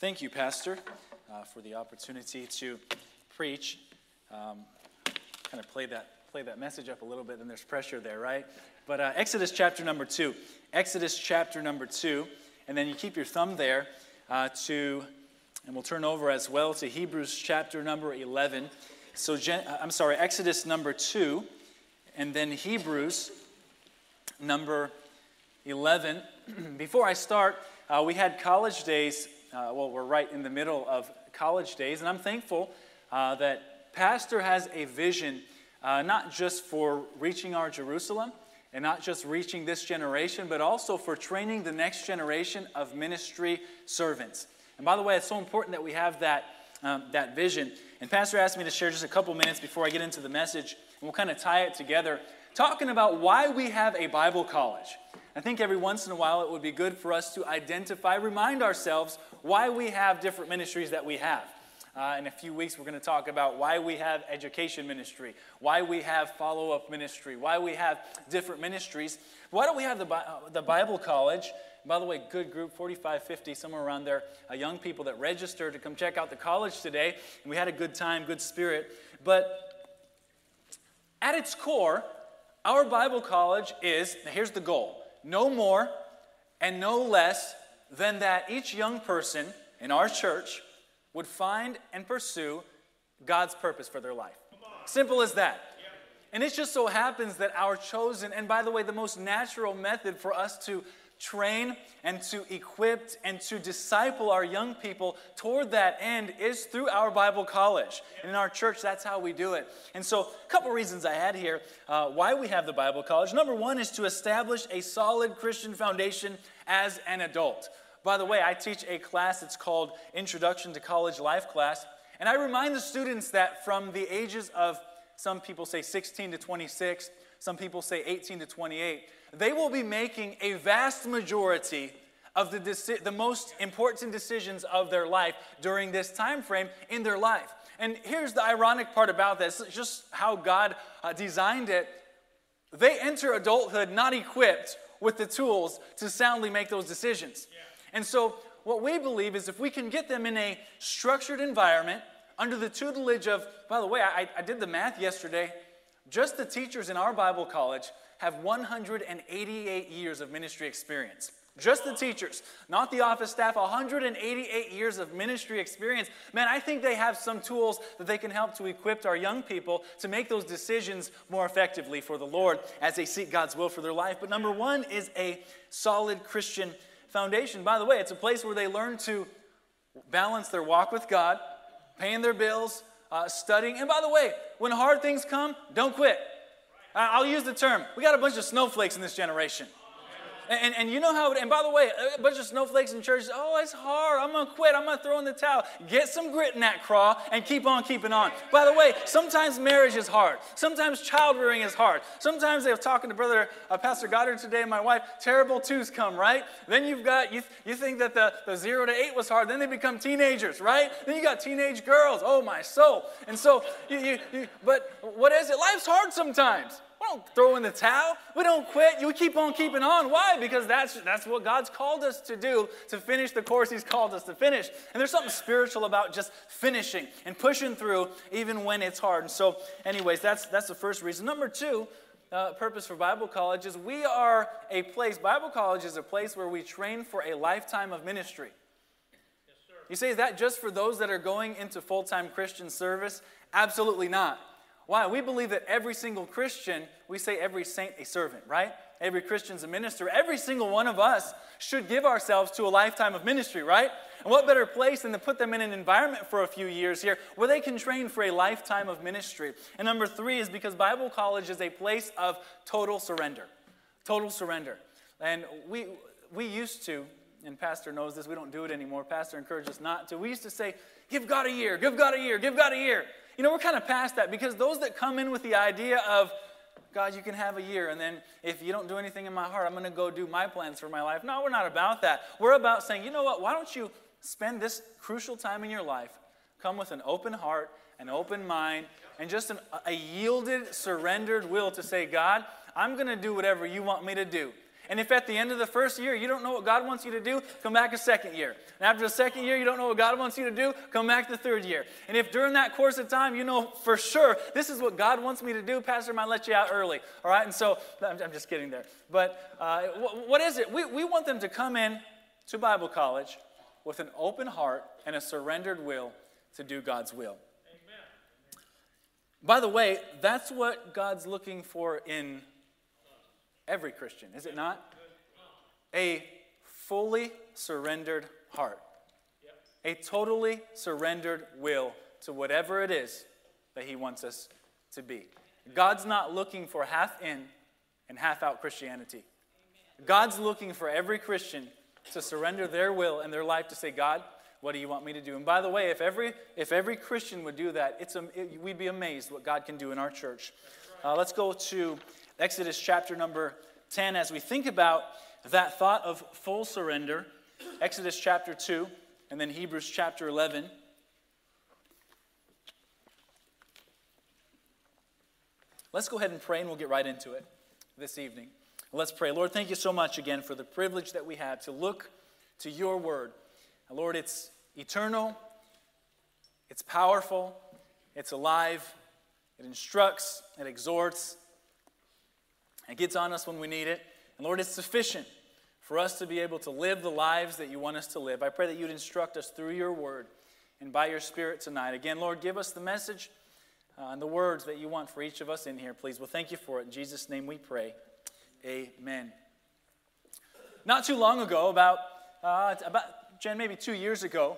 Thank you, Pastor, uh, for the opportunity to preach. Um, kind of play that, play that message up a little bit, then there's pressure there, right? But uh, Exodus chapter number two. Exodus chapter number two. And then you keep your thumb there uh, to, and we'll turn over as well to Hebrews chapter number 11. So, Gen, uh, I'm sorry, Exodus number two, and then Hebrews number 11. Before I start, uh, we had college days uh, well, we're right in the middle of college days, and I'm thankful uh, that Pastor has a vision uh, not just for reaching our Jerusalem and not just reaching this generation, but also for training the next generation of ministry servants. And by the way, it's so important that we have that, um, that vision. And Pastor asked me to share just a couple minutes before I get into the message, and we'll kind of tie it together, talking about why we have a Bible college. I think every once in a while it would be good for us to identify, remind ourselves why we have different ministries that we have. Uh, in a few weeks, we're going to talk about why we have education ministry, why we have follow up ministry, why we have different ministries. Why don't we have the, uh, the Bible College? By the way, good group, 45, 50, somewhere around there, uh, young people that registered to come check out the college today. And we had a good time, good spirit. But at its core, our Bible college is here's the goal no more and no less than that each young person in our church would find and pursue God's purpose for their life. Simple as that. And it just so happens that our chosen, and by the way, the most natural method for us to train and to equip and to disciple our young people toward that end is through our Bible college. And in our church, that's how we do it. And so, a couple reasons I had here uh, why we have the Bible college. Number one is to establish a solid Christian foundation as an adult. By the way, I teach a class, it's called Introduction to College Life class. And I remind the students that from the ages of, some people say 16 to 26, some people say 18 to 28, they will be making a vast majority of the, deci- the most important decisions of their life during this time frame in their life. And here's the ironic part about this just how God uh, designed it. They enter adulthood not equipped with the tools to soundly make those decisions. Yeah. And so, what we believe is if we can get them in a structured environment under the tutelage of, by the way, I, I did the math yesterday, just the teachers in our Bible college have 188 years of ministry experience. Just the teachers, not the office staff, 188 years of ministry experience. Man, I think they have some tools that they can help to equip our young people to make those decisions more effectively for the Lord as they seek God's will for their life. But number one is a solid Christian foundation. By the way, it's a place where they learn to balance their walk with God, paying their bills, uh, studying. And by the way, when hard things come, don't quit. I'll use the term we got a bunch of snowflakes in this generation. And, and you know how, and by the way, a bunch of snowflakes in church, oh, it's hard. I'm going to quit. I'm going to throw in the towel. Get some grit in that craw and keep on keeping on. By the way, sometimes marriage is hard. Sometimes child rearing is hard. Sometimes I was talking to brother uh, Pastor Goddard today and my wife, terrible twos come, right? Then you've got, you, you think that the, the zero to eight was hard. Then they become teenagers, right? Then you got teenage girls. Oh, my soul. And so, you, you, you but what is it? Life's hard sometimes. We don't throw in the towel. We don't quit. You keep on keeping on. Why? Because that's, that's what God's called us to do to finish the course He's called us to finish. And there's something spiritual about just finishing and pushing through even when it's hard. And so, anyways, that's, that's the first reason. Number two, uh, purpose for Bible college is we are a place, Bible college is a place where we train for a lifetime of ministry. Yes, you say, is that just for those that are going into full time Christian service? Absolutely not. Why? We believe that every single Christian, we say every saint a servant, right? Every Christian's a minister. Every single one of us should give ourselves to a lifetime of ministry, right? And what better place than to put them in an environment for a few years here where they can train for a lifetime of ministry? And number three is because Bible college is a place of total surrender. Total surrender. And we, we used to, and Pastor knows this, we don't do it anymore. Pastor encouraged us not to. We used to say, Give God a year, give God a year, give God a year. You know, we're kind of past that because those that come in with the idea of, God, you can have a year, and then if you don't do anything in my heart, I'm going to go do my plans for my life. No, we're not about that. We're about saying, you know what, why don't you spend this crucial time in your life, come with an open heart, an open mind, and just an, a yielded, surrendered will to say, God, I'm going to do whatever you want me to do. And if at the end of the first year you don't know what God wants you to do, come back a second year. And after the second year you don't know what God wants you to do, come back the third year. And if during that course of time you know for sure this is what God wants me to do, Pastor might let you out early. All right? And so, I'm just kidding there. But uh, what is it? We, we want them to come in to Bible college with an open heart and a surrendered will to do God's will. By the way, that's what God's looking for in every Christian, is it not? A fully surrendered heart, a totally surrendered will to whatever it is that He wants us to be. God's not looking for half in and half out Christianity. God's looking for every Christian to surrender their will and their life to say, God, what do you want me to do? And by the way, if every, if every Christian would do that, it's, it, we'd be amazed what God can do in our church. Uh, let's go to Exodus chapter number 10 as we think about that thought of full surrender. Exodus chapter 2, and then Hebrews chapter 11. Let's go ahead and pray, and we'll get right into it this evening. Let's pray. Lord, thank you so much again for the privilege that we have to look to your word. Lord, it's eternal, it's powerful, it's alive, it instructs, it exhorts, it gets on us when we need it. And Lord, it's sufficient for us to be able to live the lives that you want us to live. I pray that you'd instruct us through your word and by your spirit tonight. Again, Lord, give us the message uh, and the words that you want for each of us in here, please. Well, thank you for it. In Jesus' name we pray. Amen. Not too long ago, about, uh, about Jen, maybe two years ago,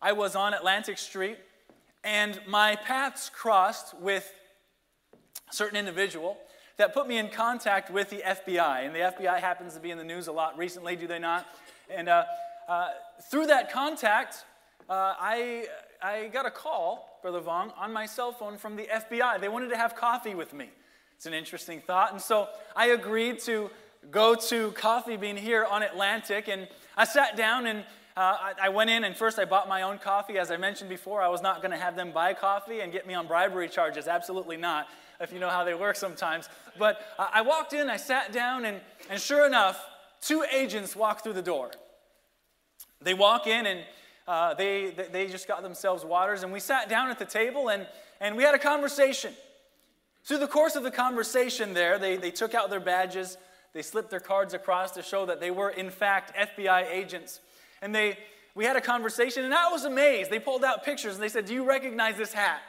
I was on Atlantic Street and my paths crossed with a certain individual that put me in contact with the FBI. And the FBI happens to be in the news a lot recently, do they not? And uh, uh, through that contact, uh, I, I got a call, Brother Vong, on my cell phone from the FBI. They wanted to have coffee with me. It's an interesting thought. And so I agreed to go to Coffee Bean here on Atlantic. And I sat down and uh, I, I, went in and first I bought my own coffee. As I mentioned before, I was not going to have them buy coffee and get me on bribery charges. Absolutely not, if you know how they work sometimes. But uh, I walked in, I sat down, and, and sure enough, two agents walked through the door. They walk in and uh, they, they just got themselves waters, and we sat down at the table and, and we had a conversation. Through the course of the conversation there, they, they took out their badges, they slipped their cards across to show that they were, in fact, FBI agents. And they, we had a conversation, and I was amazed. They pulled out pictures and they said, Do you recognize this hat?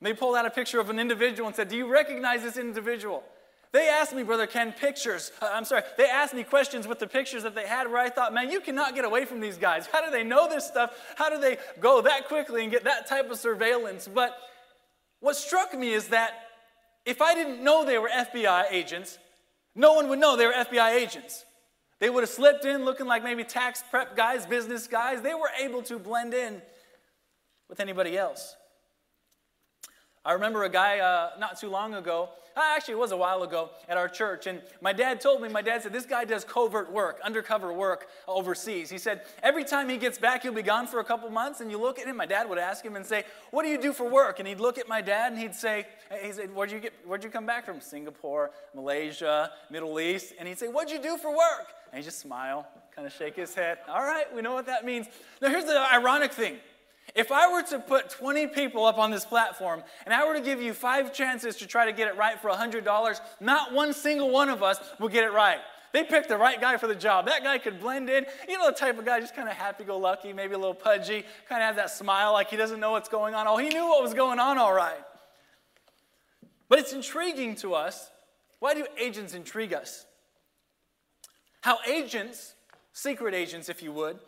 And they pulled out a picture of an individual and said, Do you recognize this individual? They asked me, Brother Ken, pictures. Uh, I'm sorry, they asked me questions with the pictures that they had where I thought, man, you cannot get away from these guys. How do they know this stuff? How do they go that quickly and get that type of surveillance? But what struck me is that if I didn't know they were FBI agents, no one would know they were FBI agents. They would have slipped in looking like maybe tax prep guys, business guys. They were able to blend in with anybody else. I remember a guy uh, not too long ago, actually, it was a while ago at our church, and my dad told me, my dad said, this guy does covert work, undercover work overseas. He said, every time he gets back, he'll be gone for a couple months, and you look at him, my dad would ask him and say, What do you do for work? And he'd look at my dad and he'd say, he said, Where'd you, get, where'd you come back from? Singapore, Malaysia, Middle East. And he'd say, What'd you do for work? And he'd just smile, kind of shake his head. All right, we know what that means. Now, here's the ironic thing. If I were to put 20 people up on this platform and I were to give you five chances to try to get it right for $100, not one single one of us will get it right. They picked the right guy for the job. That guy could blend in. You know, the type of guy, just kind of happy go lucky, maybe a little pudgy, kind of has that smile like he doesn't know what's going on. Oh, he knew what was going on all right. But it's intriguing to us. Why do agents intrigue us? How agents, secret agents, if you would,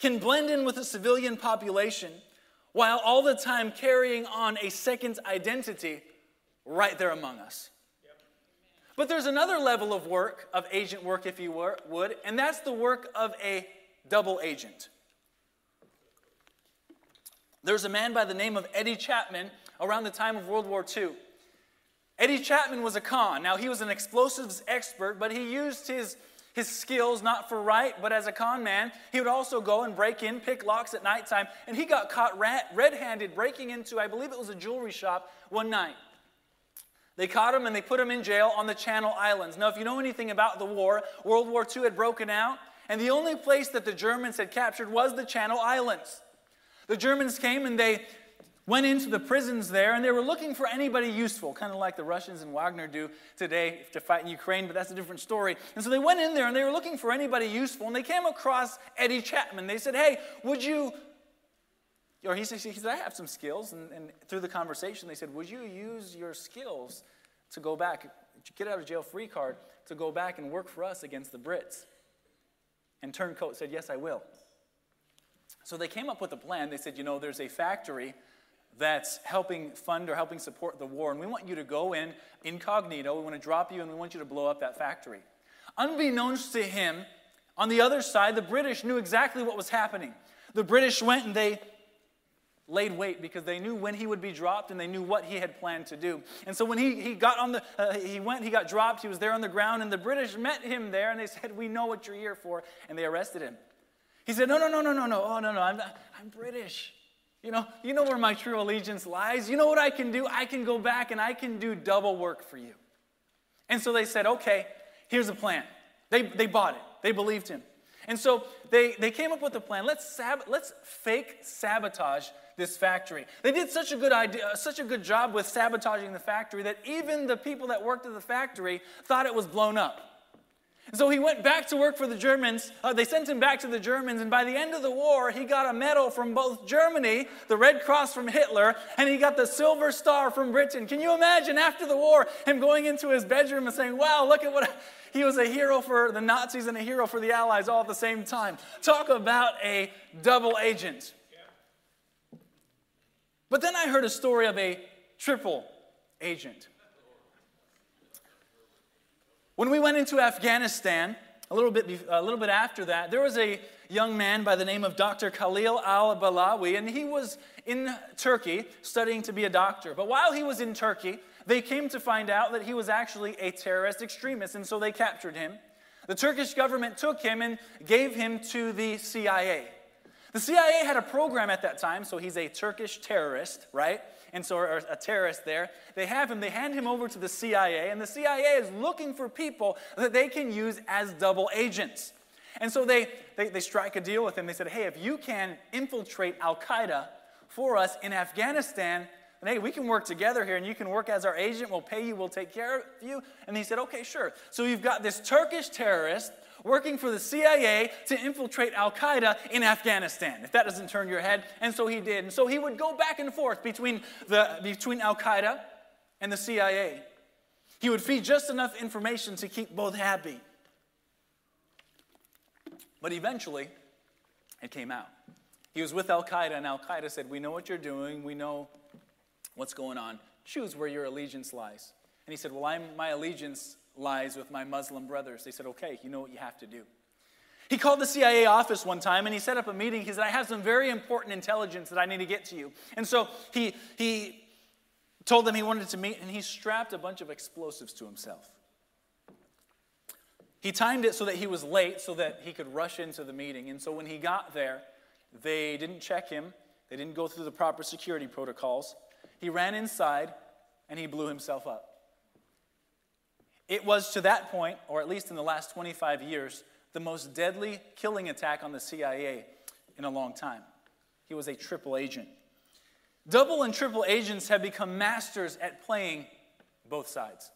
can blend in with the civilian population while all the time carrying on a second identity right there among us. But there's another level of work, of agent work, if you would, and that's the work of a double agent. There's a man by the name of Eddie Chapman around the time of World War II. Eddie Chapman was a con. Now, he was an explosives expert, but he used his his skills not for right, but as a con man. He would also go and break in, pick locks at nighttime, and he got caught red handed breaking into, I believe it was a jewelry shop one night. They caught him and they put him in jail on the Channel Islands. Now, if you know anything about the war, World War II had broken out, and the only place that the Germans had captured was the Channel Islands. The Germans came and they went into the prisons there and they were looking for anybody useful, kind of like the Russians and Wagner do today to fight in Ukraine, but that's a different story. And so they went in there and they were looking for anybody useful and they came across Eddie Chapman. They said, Hey, would you or he said, he said I have some skills. And, and, through the conversation, they said, Would you use your skills to go back, get out of jail free card, to go back and work for us against the Brits? And Turncoat said, Yes, I will. So they came up with a plan. They said, You know, there's a factory that's helping fund or helping support the war, and we want you to go in incognito. We want to drop you, and we want you to blow up that factory. Unbeknownst to him, on the other side, the British knew exactly what was happening. The British went and they laid wait because they knew when he would be dropped and they knew what he had planned to do. And so when he, he got on the, uh, he went, he got dropped, he was there on the ground, and the British met him there and they said, We know what you're here for. And they arrested him. He said, No, no, no, no, no, no. Oh, no, no, I'm, I'm British. You know, you know where my true allegiance lies. You know what I can do? I can go back and I can do double work for you. And so they said, Okay, here's a plan. They, they bought it, they believed him. And so they, they came up with a plan. Let's, sab- let's fake sabotage this factory. They did such a good idea, uh, such a good job with sabotaging the factory that even the people that worked at the factory thought it was blown up. So he went back to work for the Germans. Uh, they sent him back to the Germans, and by the end of the war, he got a medal from both Germany, the Red Cross from Hitler, and he got the Silver Star from Britain. Can you imagine after the war him going into his bedroom and saying, Wow, look at what. I... He was a hero for the Nazis and a hero for the Allies all at the same time. Talk about a double agent. But then I heard a story of a triple agent. When we went into Afghanistan, a little bit, a little bit after that, there was a young man by the name of Dr. Khalil al Balawi, and he was in Turkey studying to be a doctor. But while he was in Turkey, they came to find out that he was actually a terrorist extremist, and so they captured him. The Turkish government took him and gave him to the CIA. The CIA had a program at that time, so he's a Turkish terrorist, right? And so, or a terrorist there. They have him, they hand him over to the CIA, and the CIA is looking for people that they can use as double agents. And so they, they, they strike a deal with him. They said, hey, if you can infiltrate Al Qaeda for us in Afghanistan, then hey, we can work together here and you can work as our agent. We'll pay you, we'll take care of you. And he said, okay, sure. So you've got this Turkish terrorist working for the CIA to infiltrate Al Qaeda in Afghanistan, if that doesn't turn your head. And so he did. And so he would go back and forth between, the, between Al Qaeda and the CIA. He would feed just enough information to keep both happy. But eventually, it came out. He was with Al Qaeda, and Al Qaeda said, We know what you're doing, we know what's going on. Choose where your allegiance lies. And he said, Well, I'm, my allegiance lies with my Muslim brothers. They said, okay, you know what you have to do. He called the CIA office one time and he set up a meeting. He said, I have some very important intelligence that I need to get to you. And so he, he told them he wanted to meet and he strapped a bunch of explosives to himself. He timed it so that he was late so that he could rush into the meeting. And so when he got there, they didn't check him, they didn't go through the proper security protocols. He ran inside and he blew himself up. It was to that point, or at least in the last 25 years, the most deadly killing attack on the CIA in a long time. He was a triple agent. Double and triple agents have become masters at playing both sides.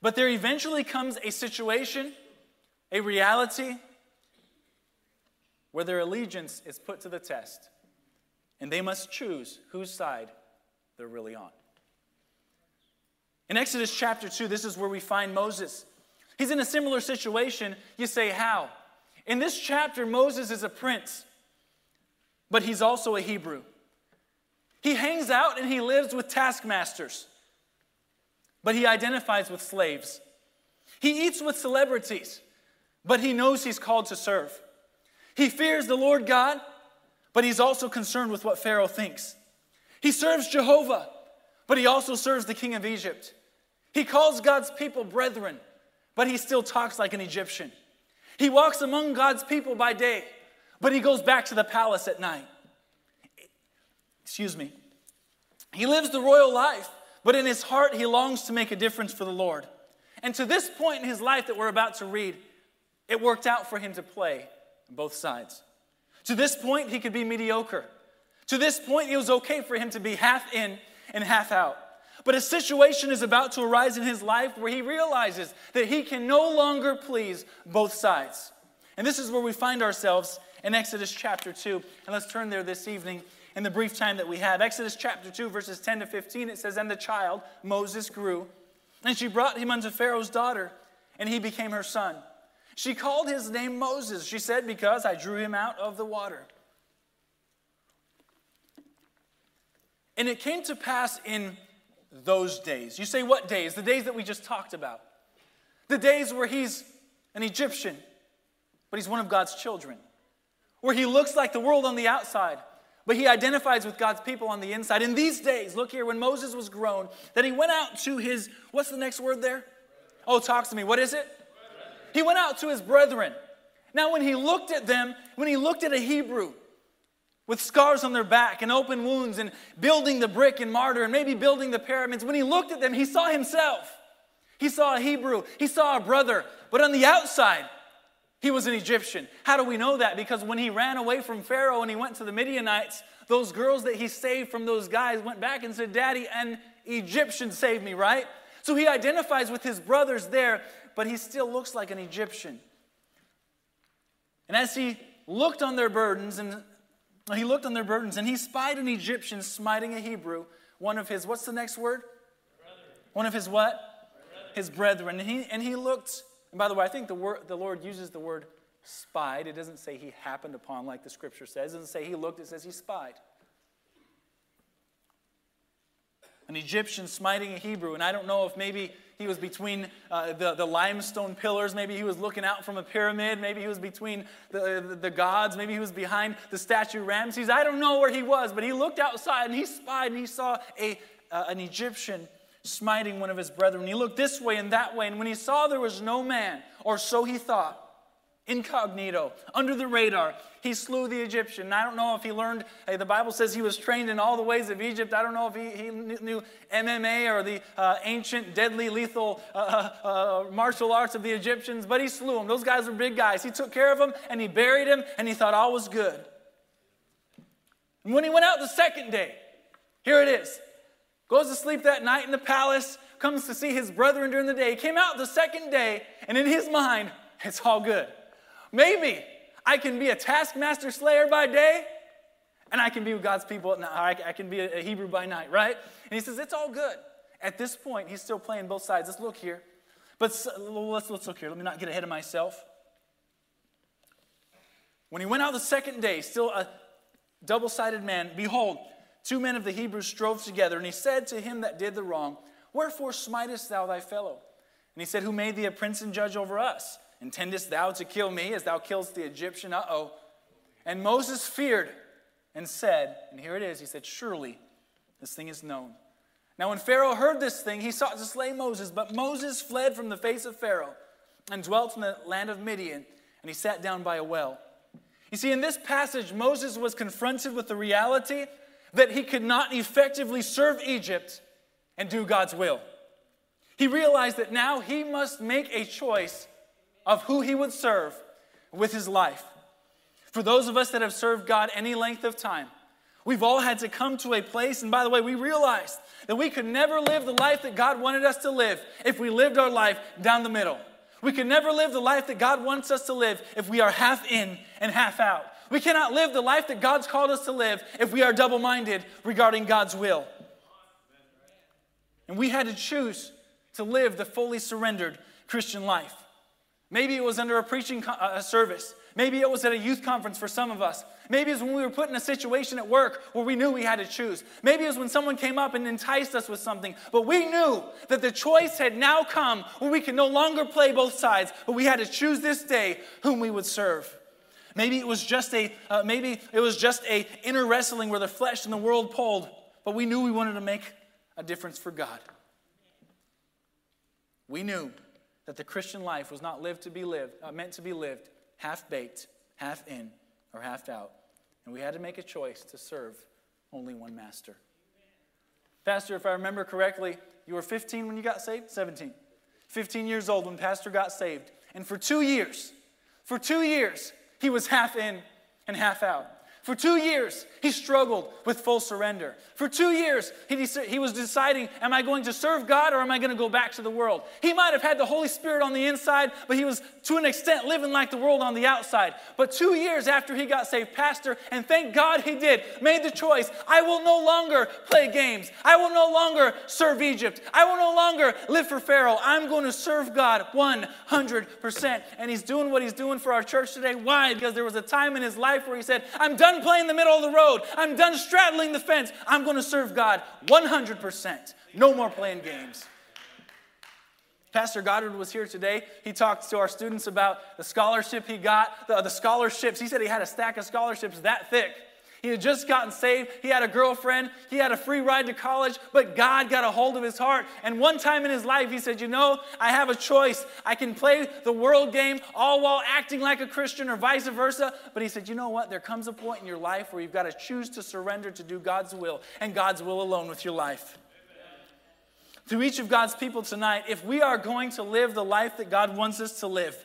But there eventually comes a situation, a reality, where their allegiance is put to the test, and they must choose whose side they're really on. In Exodus chapter 2, this is where we find Moses. He's in a similar situation. You say, How? In this chapter, Moses is a prince, but he's also a Hebrew. He hangs out and he lives with taskmasters, but he identifies with slaves. He eats with celebrities, but he knows he's called to serve. He fears the Lord God, but he's also concerned with what Pharaoh thinks. He serves Jehovah, but he also serves the king of Egypt. He calls God's people brethren, but he still talks like an Egyptian. He walks among God's people by day, but he goes back to the palace at night. Excuse me. He lives the royal life, but in his heart, he longs to make a difference for the Lord. And to this point in his life that we're about to read, it worked out for him to play both sides. To this point, he could be mediocre. To this point, it was okay for him to be half in and half out. But a situation is about to arise in his life where he realizes that he can no longer please both sides. And this is where we find ourselves in Exodus chapter 2. And let's turn there this evening in the brief time that we have. Exodus chapter 2, verses 10 to 15, it says, And the child, Moses, grew, and she brought him unto Pharaoh's daughter, and he became her son. She called his name Moses, she said, because I drew him out of the water. And it came to pass in those days. You say, what days? The days that we just talked about. The days where he's an Egyptian, but he's one of God's children. Where he looks like the world on the outside, but he identifies with God's people on the inside. In these days, look here, when Moses was grown, that he went out to his, what's the next word there? Oh, talks to me. What is it? He went out to his brethren. Now, when he looked at them, when he looked at a Hebrew, with scars on their back and open wounds and building the brick and mortar and maybe building the pyramids, when he looked at them, he saw himself. He saw a Hebrew, he saw a brother, but on the outside, he was an Egyptian. How do we know that? Because when he ran away from Pharaoh and he went to the Midianites, those girls that he saved from those guys went back and said, Daddy, an Egyptian saved me, right? So he identifies with his brothers there, but he still looks like an Egyptian. And as he looked on their burdens and he looked on their burdens and he spied an Egyptian smiting a Hebrew, one of his, what's the next word? One of his what? His brethren. And he, and he looked, and by the way, I think the, word, the Lord uses the word spied. It doesn't say he happened upon, like the scripture says. It doesn't say he looked, it says he spied. An Egyptian smiting a Hebrew. And I don't know if maybe he was between uh, the, the limestone pillars. Maybe he was looking out from a pyramid. Maybe he was between the, the, the gods. Maybe he was behind the statue Ramses. I don't know where he was, but he looked outside and he spied and he saw a, uh, an Egyptian smiting one of his brethren. He looked this way and that way, and when he saw there was no man, or so he thought, incognito, under the radar. He slew the Egyptian. I don't know if he learned, hey, the Bible says he was trained in all the ways of Egypt. I don't know if he, he knew MMA or the uh, ancient, deadly, lethal uh, uh, uh, martial arts of the Egyptians, but he slew them. Those guys were big guys. He took care of them and he buried him and he thought all was good. And when he went out the second day, here it is. Goes to sleep that night in the palace, comes to see his brethren during the day. He came out the second day, and in his mind, it's all good. Maybe I can be a taskmaster slayer by day, and I can be with God's people at night. I can be a Hebrew by night, right? And he says, it's all good. At this point, he's still playing both sides. Let's look here. But let's, let's look here. Let me not get ahead of myself. When he went out the second day, still a double sided man, behold, two men of the Hebrews strove together, and he said to him that did the wrong, Wherefore smitest thou thy fellow? And he said, Who made thee a prince and judge over us? Intendest thou to kill me as thou killest the Egyptian? Uh oh. And Moses feared and said, and here it is, he said, Surely this thing is known. Now, when Pharaoh heard this thing, he sought to slay Moses, but Moses fled from the face of Pharaoh and dwelt in the land of Midian, and he sat down by a well. You see, in this passage, Moses was confronted with the reality that he could not effectively serve Egypt and do God's will. He realized that now he must make a choice of who he would serve with his life. For those of us that have served God any length of time, we've all had to come to a place, and by the way, we realized that we could never live the life that God wanted us to live if we lived our life down the middle. We could never live the life that God wants us to live if we are half in and half out. We cannot live the life that God's called us to live if we are double minded regarding God's will. And we had to choose to live the fully surrendered Christian life. Maybe it was under a preaching uh, service. Maybe it was at a youth conference for some of us. Maybe it was when we were put in a situation at work where we knew we had to choose. Maybe it was when someone came up and enticed us with something. But we knew that the choice had now come where we could no longer play both sides, but we had to choose this day whom we would serve. Maybe it was just a uh, maybe it was just a inner wrestling where the flesh and the world pulled, but we knew we wanted to make a difference for God. We knew that the Christian life was not lived to be lived, uh, meant to be lived half baked, half in, or half out. And we had to make a choice to serve only one master. Pastor, if I remember correctly, you were 15 when you got saved? 17. 15 years old when Pastor got saved. And for two years, for two years, he was half in and half out. For two years, he struggled with full surrender. For two years, he, he was deciding, am I going to serve God or am I going to go back to the world? He might have had the Holy Spirit on the inside, but he was to an extent living like the world on the outside. But two years after he got saved, pastor, and thank God he did, made the choice I will no longer play games. I will no longer serve Egypt. I will no longer live for Pharaoh. I'm going to serve God 100%. And he's doing what he's doing for our church today. Why? Because there was a time in his life where he said, I'm done done playing the middle of the road. I'm done straddling the fence. I'm going to serve God 100%. No more playing games. Pastor Goddard was here today. He talked to our students about the scholarship he got, the, the scholarships. He said he had a stack of scholarships that thick. He had just gotten saved. He had a girlfriend. He had a free ride to college, but God got a hold of his heart. And one time in his life, he said, You know, I have a choice. I can play the world game all while acting like a Christian or vice versa. But he said, You know what? There comes a point in your life where you've got to choose to surrender to do God's will and God's will alone with your life. To each of God's people tonight, if we are going to live the life that God wants us to live,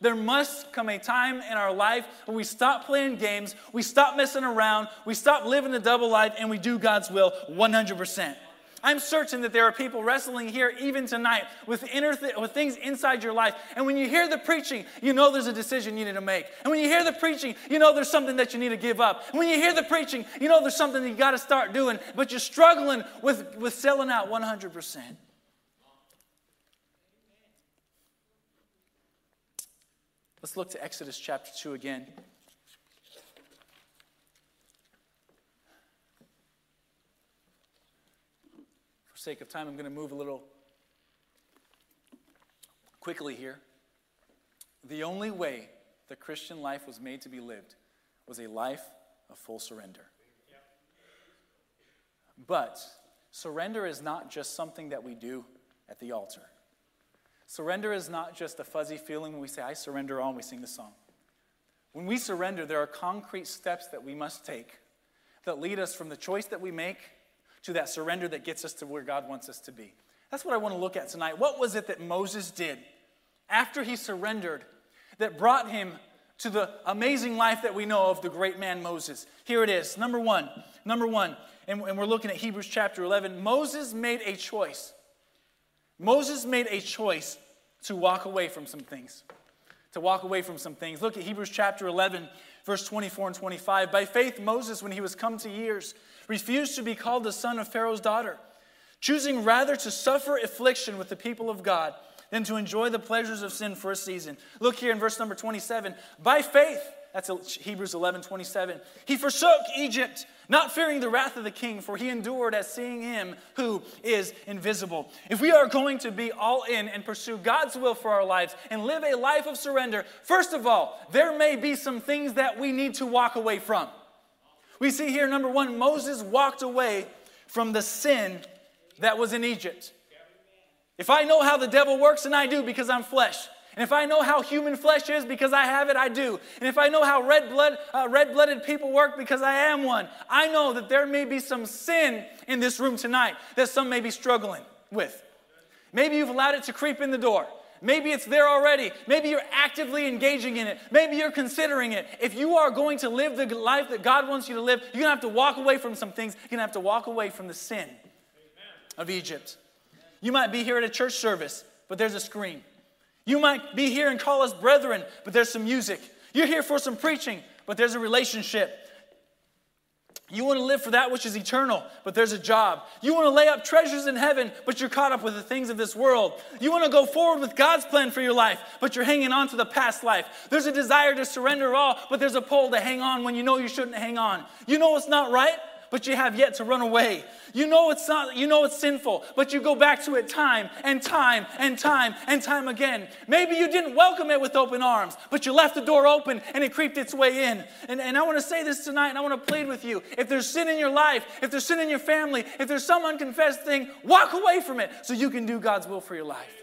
there must come a time in our life when we stop playing games, we stop messing around, we stop living a double life, and we do God's will 100%. I'm certain that there are people wrestling here even tonight with inner th- with things inside your life. And when you hear the preaching, you know there's a decision you need to make. And when you hear the preaching, you know there's something that you need to give up. And when you hear the preaching, you know there's something you got to start doing, but you're struggling with, with selling out 100%. Let's look to Exodus chapter 2 again. For sake of time, I'm going to move a little quickly here. The only way the Christian life was made to be lived was a life of full surrender. But surrender is not just something that we do at the altar. Surrender is not just a fuzzy feeling when we say, I surrender all, and we sing the song. When we surrender, there are concrete steps that we must take that lead us from the choice that we make to that surrender that gets us to where God wants us to be. That's what I want to look at tonight. What was it that Moses did after he surrendered that brought him to the amazing life that we know of the great man Moses? Here it is. Number one, number one, and, and we're looking at Hebrews chapter 11. Moses made a choice. Moses made a choice to walk away from some things. To walk away from some things. Look at Hebrews chapter 11, verse 24 and 25. By faith, Moses, when he was come to years, refused to be called the son of Pharaoh's daughter, choosing rather to suffer affliction with the people of God than to enjoy the pleasures of sin for a season. Look here in verse number 27. By faith, that's Hebrews 11 27. He forsook Egypt, not fearing the wrath of the king, for he endured as seeing him who is invisible. If we are going to be all in and pursue God's will for our lives and live a life of surrender, first of all, there may be some things that we need to walk away from. We see here, number one, Moses walked away from the sin that was in Egypt. If I know how the devil works, and I do because I'm flesh, and if I know how human flesh is because I have it, I do. And if I know how red blood, uh, red-blooded people work because I am one, I know that there may be some sin in this room tonight that some may be struggling with. Maybe you've allowed it to creep in the door. Maybe it's there already. Maybe you're actively engaging in it. Maybe you're considering it. If you are going to live the life that God wants you to live, you're going to have to walk away from some things. You're going to have to walk away from the sin Amen. of Egypt. You might be here at a church service, but there's a screen. You might be here and call us brethren, but there's some music. You're here for some preaching, but there's a relationship. You want to live for that which is eternal, but there's a job. You want to lay up treasures in heaven, but you're caught up with the things of this world. You want to go forward with God's plan for your life, but you're hanging on to the past life. There's a desire to surrender all, but there's a pull to hang on when you know you shouldn't hang on. You know it's not right, but you have yet to run away. You know it's not, you know it's sinful, but you go back to it time and time and time and time again. Maybe you didn't welcome it with open arms, but you left the door open and it creeped its way in. And, and I want to say this tonight, and I want to plead with you. If there's sin in your life, if there's sin in your family, if there's some unconfessed thing, walk away from it so you can do God's will for your life.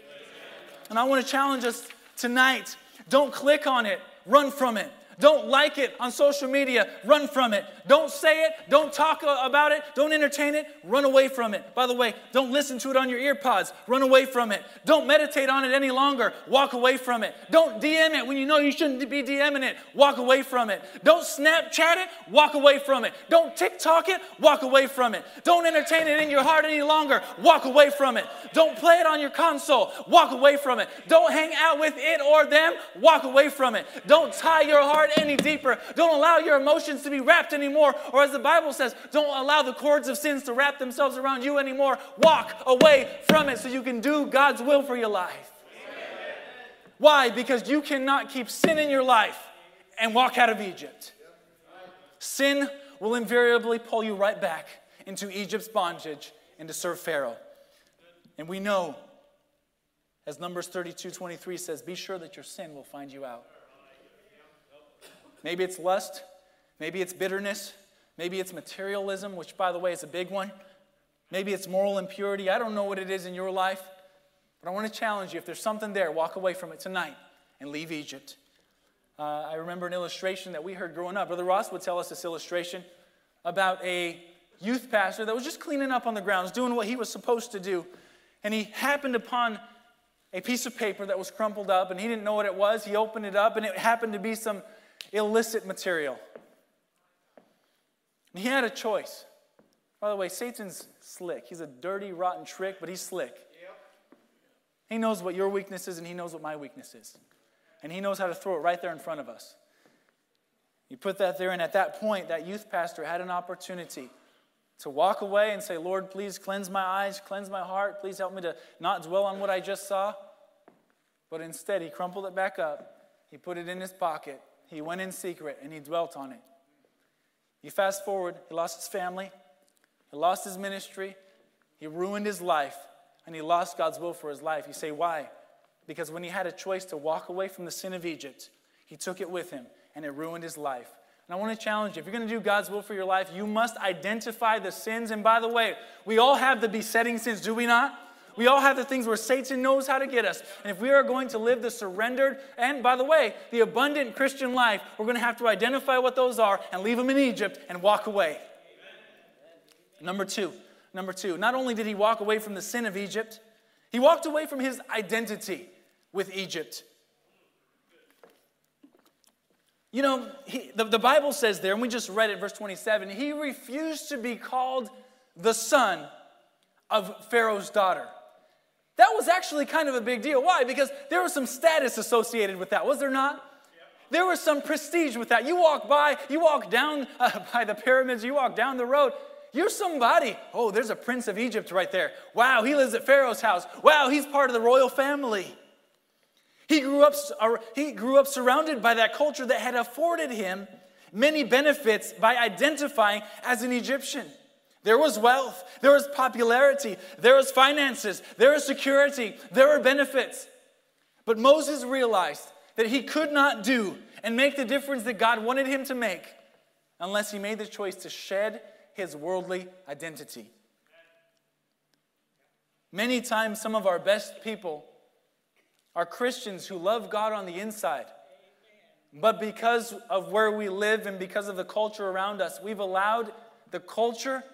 And I want to challenge us tonight don't click on it, run from it. Don't like it on social media. Run from it. Don't say it. Don't talk about it. Don't entertain it. Run away from it. By the way, don't listen to it on your earpods. Run away from it. Don't meditate on it any longer. Walk away from it. Don't DM it when you know you shouldn't be DMing it. Walk away from it. Don't Snapchat it. Walk away from it. Don't TikTok it. Walk away from it. Don't entertain it in your heart any longer. Walk away from it. Don't play it on your console. Walk away from it. Don't hang out with it or them. Walk away from it. Don't tie your heart heart any deeper. Don't allow your emotions to be wrapped anymore. Or as the Bible says, don't allow the cords of sins to wrap themselves around you anymore. Walk away from it so you can do God's will for your life. Amen. Why? Because you cannot keep sin in your life and walk out of Egypt. Sin will invariably pull you right back into Egypt's bondage and to serve Pharaoh. And we know, as Numbers 32 23 says, be sure that your sin will find you out. Maybe it's lust. Maybe it's bitterness. Maybe it's materialism, which, by the way, is a big one. Maybe it's moral impurity. I don't know what it is in your life, but I want to challenge you. If there's something there, walk away from it tonight and leave Egypt. Uh, I remember an illustration that we heard growing up. Brother Ross would tell us this illustration about a youth pastor that was just cleaning up on the grounds, doing what he was supposed to do. And he happened upon a piece of paper that was crumpled up, and he didn't know what it was. He opened it up, and it happened to be some illicit material. And he had a choice. By the way, Satan's slick. He's a dirty, rotten trick, but he's slick. He knows what your weakness is, and he knows what my weakness is. And he knows how to throw it right there in front of us. You put that there, and at that point, that youth pastor had an opportunity to walk away and say, Lord, please cleanse my eyes, cleanse my heart, please help me to not dwell on what I just saw. But instead, he crumpled it back up, he put it in his pocket, he went in secret and he dwelt on it. You fast forward, he lost his family, he lost his ministry, he ruined his life, and he lost God's will for his life. You say, why? Because when he had a choice to walk away from the sin of Egypt, he took it with him and it ruined his life. And I want to challenge you if you're going to do God's will for your life, you must identify the sins. And by the way, we all have the besetting sins, do we not? We all have the things where Satan knows how to get us. And if we are going to live the surrendered, and by the way, the abundant Christian life, we're going to have to identify what those are and leave them in Egypt and walk away. Number two, number two, not only did he walk away from the sin of Egypt, he walked away from his identity with Egypt. You know, he, the, the Bible says there, and we just read it, verse 27, he refused to be called the son of Pharaoh's daughter. That was actually kind of a big deal. Why? Because there was some status associated with that, was there not? There was some prestige with that. You walk by, you walk down uh, by the pyramids, you walk down the road, you're somebody. Oh, there's a prince of Egypt right there. Wow, he lives at Pharaoh's house. Wow, he's part of the royal family. He grew up, he grew up surrounded by that culture that had afforded him many benefits by identifying as an Egyptian. There was wealth, there was popularity, there was finances, there was security, there were benefits. But Moses realized that he could not do and make the difference that God wanted him to make unless he made the choice to shed his worldly identity. Many times, some of our best people are Christians who love God on the inside. But because of where we live and because of the culture around us, we've allowed the culture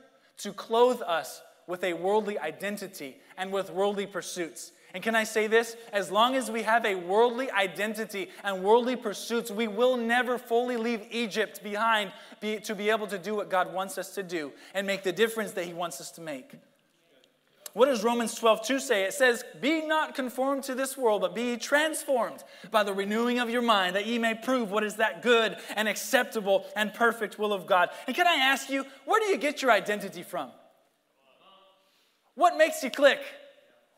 to clothe us with a worldly identity and with worldly pursuits. And can I say this? As long as we have a worldly identity and worldly pursuits, we will never fully leave Egypt behind be, to be able to do what God wants us to do and make the difference that He wants us to make. What does Romans 12, 2 say? It says, Be not conformed to this world, but be transformed by the renewing of your mind, that ye may prove what is that good and acceptable and perfect will of God. And can I ask you, where do you get your identity from? What makes you click?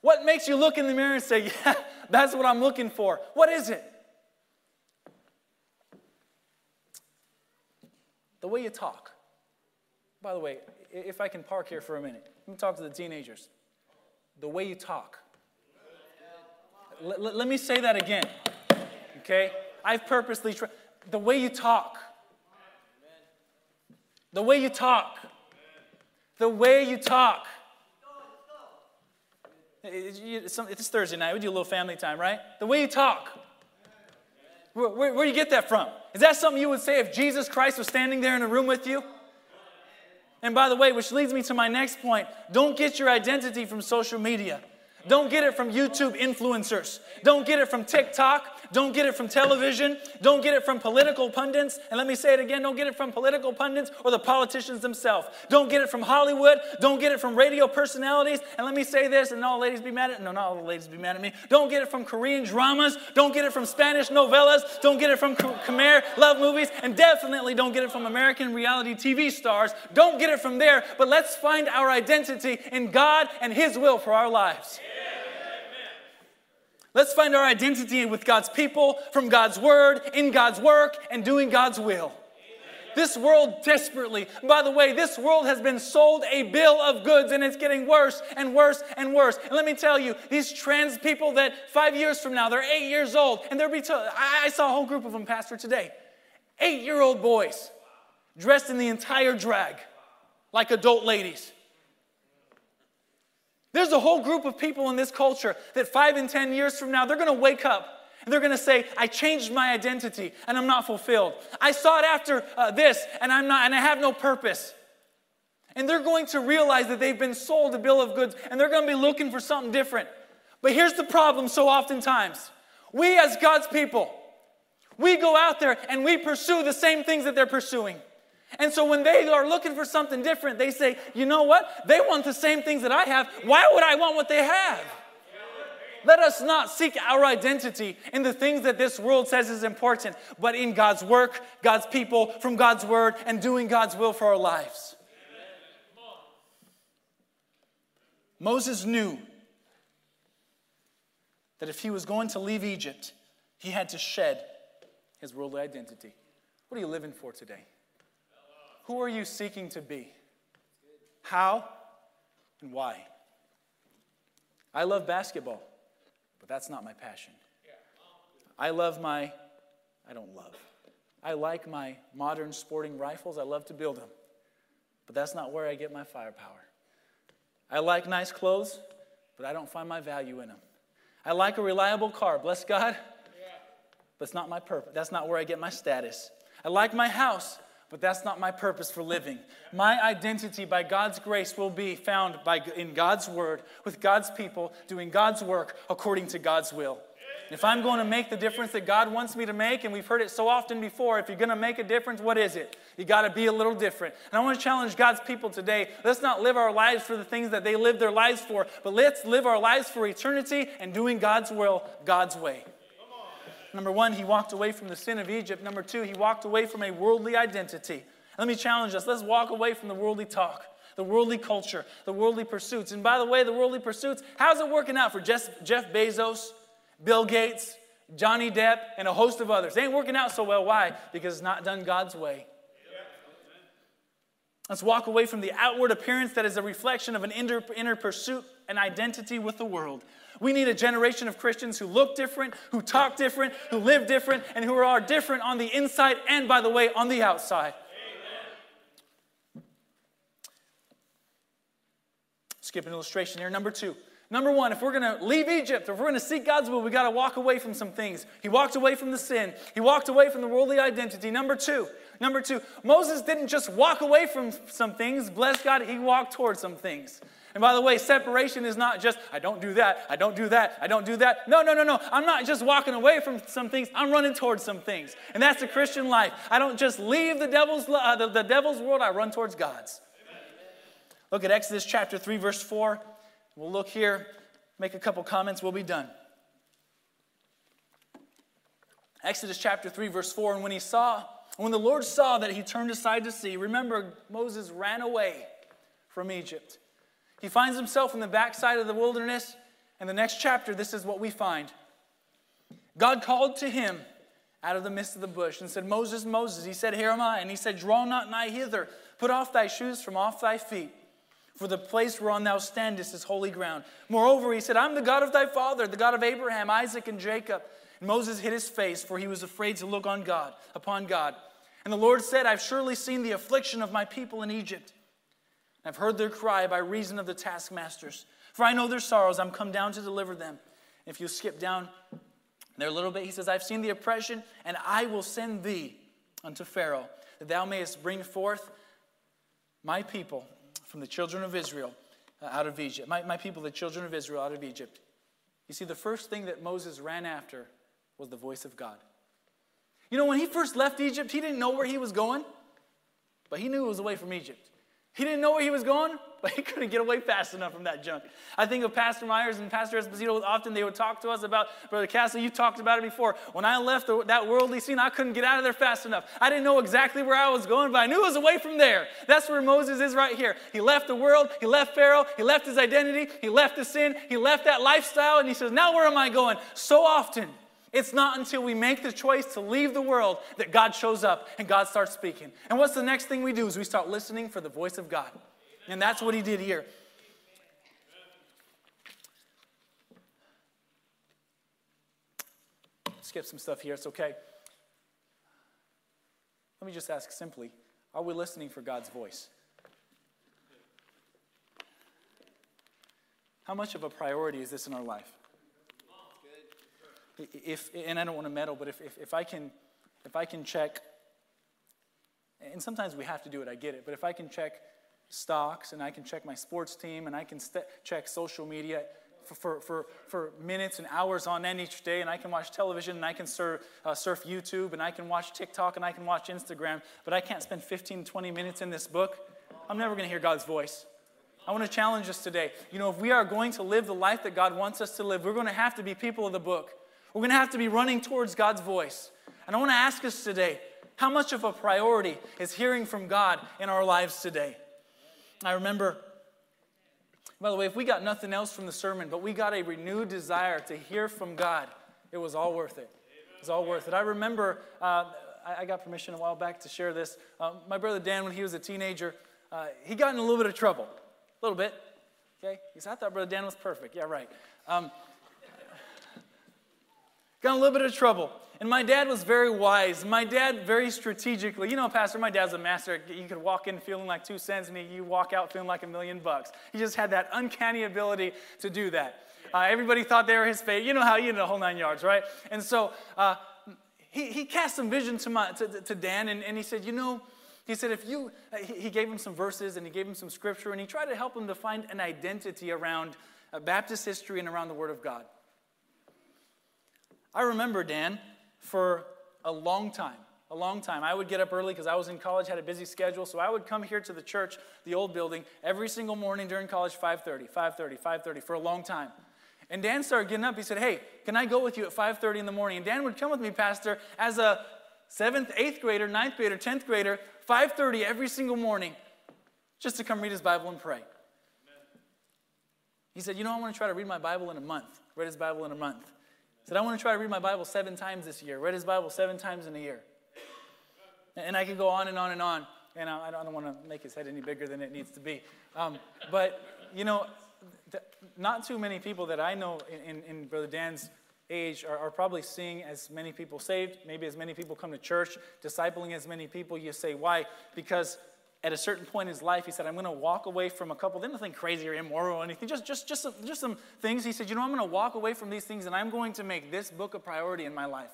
What makes you look in the mirror and say, Yeah, that's what I'm looking for? What is it? The way you talk. By the way, if I can park here for a minute, let me talk to the teenagers the way you talk. L- let me say that again, okay? I've purposely tried. The way you talk. The way you talk. The way you talk. It's Thursday night. We do a little family time, right? The way you talk. Where, where, where do you get that from? Is that something you would say if Jesus Christ was standing there in a room with you? And by the way, which leads me to my next point don't get your identity from social media. Don't get it from YouTube influencers. Don't get it from TikTok. Don't get it from television. Don't get it from political pundits. And let me say it again don't get it from political pundits or the politicians themselves. Don't get it from Hollywood. Don't get it from radio personalities. And let me say this, and all ladies be mad at me. No, not all the ladies be mad at me. Don't get it from Korean dramas. Don't get it from Spanish novellas. Don't get it from Khmer love movies. And definitely don't get it from American reality TV stars. Don't get it from there. But let's find our identity in God and His will for our lives. Let's find our identity with God's people, from God's word, in God's work, and doing God's will. This world desperately, by the way, this world has been sold a bill of goods and it's getting worse and worse and worse. And let me tell you, these trans people that five years from now, they're eight years old, and they're be told, I saw a whole group of them, Pastor, today. Eight year old boys dressed in the entire drag like adult ladies. There's a whole group of people in this culture that five and 10 years from now, they're going to wake up and they're going to say, I changed my identity and I'm not fulfilled. I sought after uh, this and I'm not, and I have no purpose. And they're going to realize that they've been sold a bill of goods and they're going to be looking for something different. But here's the problem so oftentimes we, as God's people, we go out there and we pursue the same things that they're pursuing. And so when they are looking for something different, they say, you know what? They want the same things that I have. Why would I want what they have? Let us not seek our identity in the things that this world says is important, but in God's work, God's people, from God's word, and doing God's will for our lives. Moses knew that if he was going to leave Egypt, he had to shed his worldly identity. What are you living for today? Who are you seeking to be? How and why? I love basketball, but that's not my passion. I love my, I don't love. I like my modern sporting rifles. I love to build them, but that's not where I get my firepower. I like nice clothes, but I don't find my value in them. I like a reliable car, bless God, but it's not my purpose. That's not where I get my status. I like my house, but that's not my purpose for living. My identity by God's grace will be found by, in God's word, with God's people, doing God's work according to God's will. If I'm going to make the difference that God wants me to make, and we've heard it so often before, if you're going to make a difference, what is it? You got to be a little different. And I want to challenge God's people today. Let's not live our lives for the things that they live their lives for, but let's live our lives for eternity and doing God's will, God's way. Number one, he walked away from the sin of Egypt. Number two, he walked away from a worldly identity. Let me challenge us. Let's walk away from the worldly talk, the worldly culture, the worldly pursuits. And by the way, the worldly pursuits, how's it working out for Jeff, Bezos, Bill Gates, Johnny Depp, and a host of others? They ain't working out so well. Why? Because it's not done God's way. Let's walk away from the outward appearance that is a reflection of an inner, inner pursuit and identity with the world. We need a generation of Christians who look different, who talk different, who live different, and who are different on the inside and, by the way, on the outside. Amen. Skip an illustration here. Number two. Number one, if we're going to leave Egypt, if we're going to seek God's will, we got to walk away from some things. He walked away from the sin. He walked away from the worldly identity. Number two, number two, Moses didn't just walk away from some things. Bless God, he walked towards some things. And by the way, separation is not just, I don't do that, I don't do that, I don't do that. No, no, no, no. I'm not just walking away from some things, I'm running towards some things. And that's the Christian life. I don't just leave the devil's, uh, the, the devil's world, I run towards God's. Look at Exodus chapter 3, verse 4. We'll look here, make a couple comments, we'll be done. Exodus chapter 3, verse 4. And when he saw, when the Lord saw that he turned aside to see, remember, Moses ran away from Egypt. He finds himself in the backside of the wilderness, and the next chapter, this is what we find. God called to him out of the midst of the bush and said, Moses, Moses. He said, Here am I. And he said, Draw not nigh hither. Put off thy shoes from off thy feet, for the place whereon thou standest is holy ground. Moreover, he said, I'm the God of thy father, the God of Abraham, Isaac, and Jacob. And Moses hid his face, for he was afraid to look on God, upon God. And the Lord said, I've surely seen the affliction of my people in Egypt I've heard their cry by reason of the taskmasters. For I know their sorrows. I'm come down to deliver them. If you skip down there a little bit, he says, I've seen the oppression, and I will send thee unto Pharaoh, that thou mayest bring forth my people from the children of Israel uh, out of Egypt. My, my people, the children of Israel, out of Egypt. You see, the first thing that Moses ran after was the voice of God. You know, when he first left Egypt, he didn't know where he was going, but he knew it was away from Egypt. He didn't know where he was going, but he couldn't get away fast enough from that junk. I think of Pastor Myers and Pastor Esposito. Often they would talk to us about, Brother Castle, you talked about it before. When I left the, that worldly scene, I couldn't get out of there fast enough. I didn't know exactly where I was going, but I knew it was away from there. That's where Moses is right here. He left the world, he left Pharaoh, he left his identity, he left the sin, he left that lifestyle, and he says, Now where am I going? So often, it's not until we make the choice to leave the world that God shows up and God starts speaking. And what's the next thing we do is we start listening for the voice of God. And that's what he did here. Skip some stuff here, it's okay. Let me just ask simply are we listening for God's voice? How much of a priority is this in our life? If and I don't want to meddle, but if, if, if I can if I can check, and sometimes we have to do it, I get it, but if I can check stocks and I can check my sports team and I can st- check social media for, for, for, for, minutes and hours on end each day, and I can watch television and I can surf, uh, surf YouTube and I can watch TikTok and I can watch Instagram, but I can't spend 15, 20 minutes in this book, I'm never going to hear God's voice. I want to challenge us today. You know, if we are going to live the life that God wants us to live, we're going to have to be people of the book. We're going to have to be running towards God's voice. And I want to ask us today how much of a priority is hearing from God in our lives today? I remember, by the way, if we got nothing else from the sermon, but we got a renewed desire to hear from God, it was all worth it. It was all worth it. I remember, uh, I got permission a while back to share this. Uh, my brother Dan, when he was a teenager, uh, he got in a little bit of trouble. A little bit. Okay? He said, I thought Brother Dan was perfect. Yeah, right. Um, got a little bit of trouble. And my dad was very wise. My dad, very strategically, you know, Pastor, my dad's a master. You could walk in feeling like two cents and you walk out feeling like a million bucks. He just had that uncanny ability to do that. Uh, everybody thought they were his favorite. You know how, you know, the whole nine yards, right? And so uh, he, he cast some vision to, my, to, to Dan and, and he said, you know, he said, if you, uh, he gave him some verses and he gave him some scripture and he tried to help him to find an identity around uh, Baptist history and around the Word of God. I remember, Dan, for a long time. A long time. I would get up early because I was in college, had a busy schedule, so I would come here to the church, the old building, every single morning during college, 5:30, 5:30, 5:30 for a long time. And Dan started getting up. He said, "Hey, can I go with you at 5:30 in the morning?" And Dan would come with me, Pastor, as a seventh, eighth grader, ninth grader, tenth grader, 5:30 every single morning, just to come read his Bible and pray. He said, "You know, I want to try to read my Bible in a month. Read his Bible in a month." Said, I want to try to read my Bible seven times this year. Read his Bible seven times in a year. And I could go on and on and on. And I don't want to make his head any bigger than it needs to be. Um, but, you know, not too many people that I know in, in, Brother Dan's age are, are, probably seeing as many people saved, maybe as many people come to church, discipling as many people. You say, why? Because at a certain point in his life, he said, I'm going to walk away from a couple, there's nothing crazy or immoral or anything, just, just, just, some, just some things. He said, You know, I'm going to walk away from these things and I'm going to make this book a priority in my life.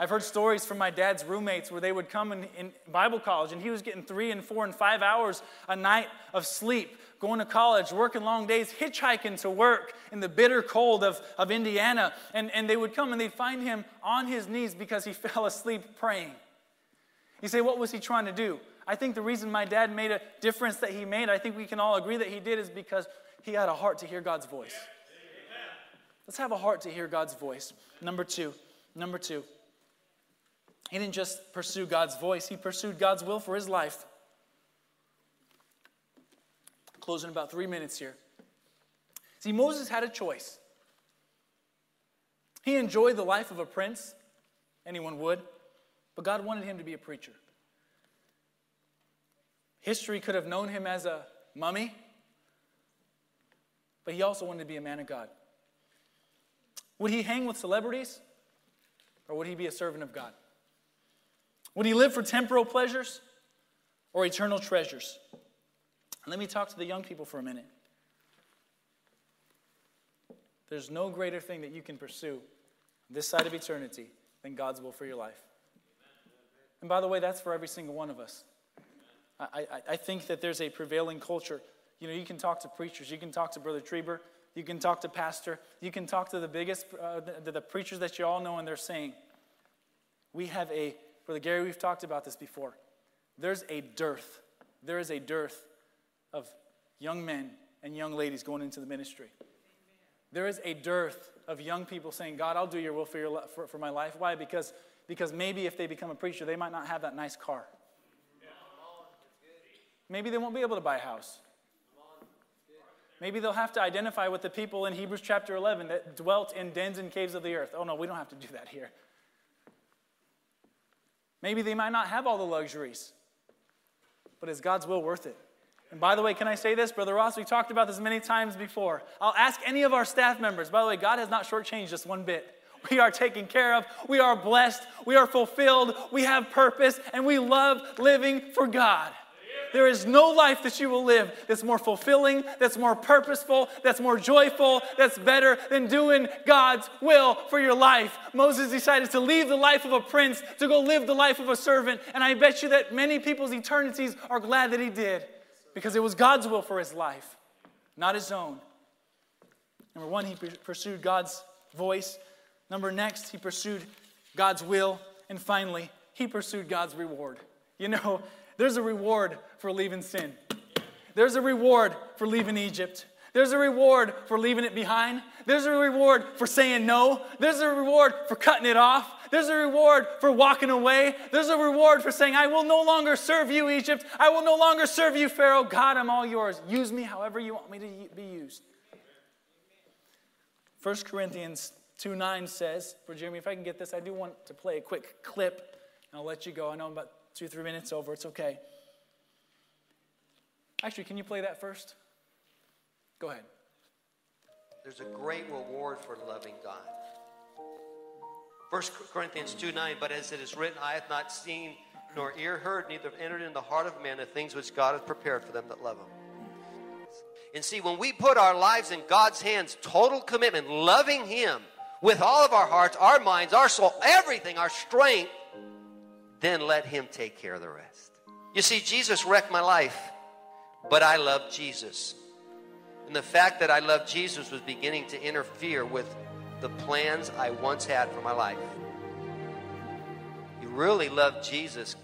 I've heard stories from my dad's roommates where they would come in, in, Bible college and he was getting three and four and five hours a night of sleep, going to college, working long days, hitchhiking to work in the bitter cold of, of Indiana. And, and they would come and they'd find him on his knees because he fell asleep praying. You say, what was he trying to do? I think the reason my dad made a difference that he made, I think we can all agree that he did, is because he had a heart to hear God's voice. Let's have a heart to hear God's voice. Number two, number two, he didn't just pursue God's voice, he pursued God's will for his life. Closing about three minutes here. See, Moses had a choice. He enjoyed the life of a prince, anyone would, but God wanted him to be a preacher. History could have known him as a mummy, but he also wanted to be a man of God. Would he hang with celebrities or would he be a servant of God? Would he live for temporal pleasures or eternal treasures? Let me talk to the young people for a minute. There's no greater thing that you can pursue this side of eternity than God's will for your life. And by the way, that's for every single one of us. I, I, think that there's a prevailing culture. You know, you can talk to preachers, you can talk to Brother Trieber, you can talk to Pastor, you can talk to the biggest, uh, the, the preachers that you all know, and they're saying, we have a, Brother Gary, we've talked about this before. There's a dearth. There is a dearth of young men and young ladies going into the ministry. There is a dearth of young people saying, God, I'll do your will for, your, for, for my life. Why? Because, because maybe if they become a preacher, they might not have that nice car. Maybe they won't be able to buy a house. Maybe they'll have to identify with the people in Hebrews chapter 11 that dwelt in dens and caves of the earth. Oh, no, we don't have to do that here. Maybe they might not have all the luxuries, but is God's will worth it? And by the way, can I say this, Brother Ross? We talked about this many times before. I'll ask any of our staff members. By the way, God has not shortchanged us one bit. We are taken care of. We are blessed. We are fulfilled. We have purpose, and we love living for God. There is no life that you will live that's more fulfilling, that's more purposeful, that's more joyful, that's better than doing God's will for your life. Moses decided to leave the life of a prince to go live the life of a servant. And I bet you that many people's eternities are glad that he did because it was God's will for his life, not his own. Number one, he pursued God's voice. Number next, he pursued God's will. And finally, he pursued God's reward. You know, there's a reward for leaving sin. There's a reward for leaving Egypt. There's a reward for leaving it behind. There's a reward for saying no. There's a reward for cutting it off. There's a reward for walking away. There's a reward for saying, I will no longer serve you, Egypt. I will no longer serve you, Pharaoh. God, I'm all yours. Use me however you want me to be used. 1 Corinthians 2 9 says, for Jeremy, if I can get this, I do want to play a quick clip, and I'll let you go. I know I'm about two, three minutes over. It's okay. Actually, can you play that first? Go ahead. There's a great reward for loving God. 1 Corinthians 2 9, but as it is written, eye have not seen nor ear heard, neither have entered in the heart of man the things which God has prepared for them that love him. And see, when we put our lives in God's hands, total commitment, loving Him with all of our hearts, our minds, our soul, everything, our strength, then let Him take care of the rest. You see, Jesus wrecked my life, but I love Jesus. And the fact that I love Jesus was beginning to interfere with the plans I once had for my life. You really love Jesus,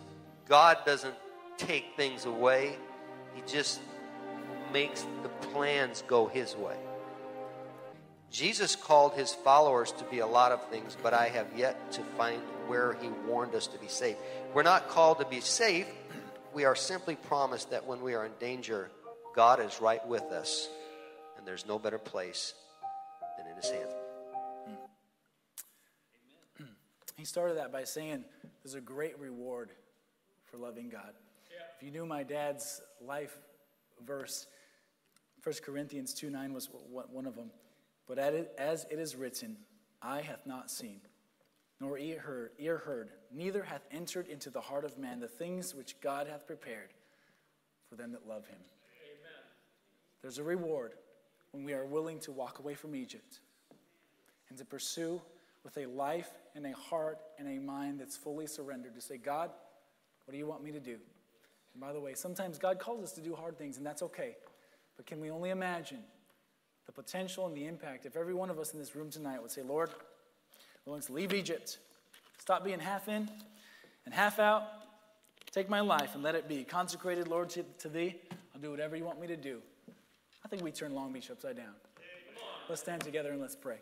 God doesn't take things away, He just makes the plans go His way. Jesus called his followers to be a lot of things, but I have yet to find where he warned us to be safe. We're not called to be safe. We are simply promised that when we are in danger, God is right with us, and there's no better place than in his hands. He started that by saying there's a great reward for loving God. Yeah. If you knew my dad's life verse, 1 Corinthians 2 9 was one of them. But as it is written, eye hath not seen, nor ear heard, ear heard, neither hath entered into the heart of man the things which God hath prepared for them that love him. Amen. There's a reward when we are willing to walk away from Egypt and to pursue with a life and a heart and a mind that's fully surrendered to say, God, what do you want me to do? And by the way, sometimes God calls us to do hard things, and that's okay. But can we only imagine the potential and the impact if every one of us in this room tonight would say, Lord, willing to leave Egypt, stop being half in and half out, take my life and let it be consecrated, Lord, to, to thee. I'll do whatever you want me to do. I think we turn Long Beach upside down. Let's stand together and let's pray.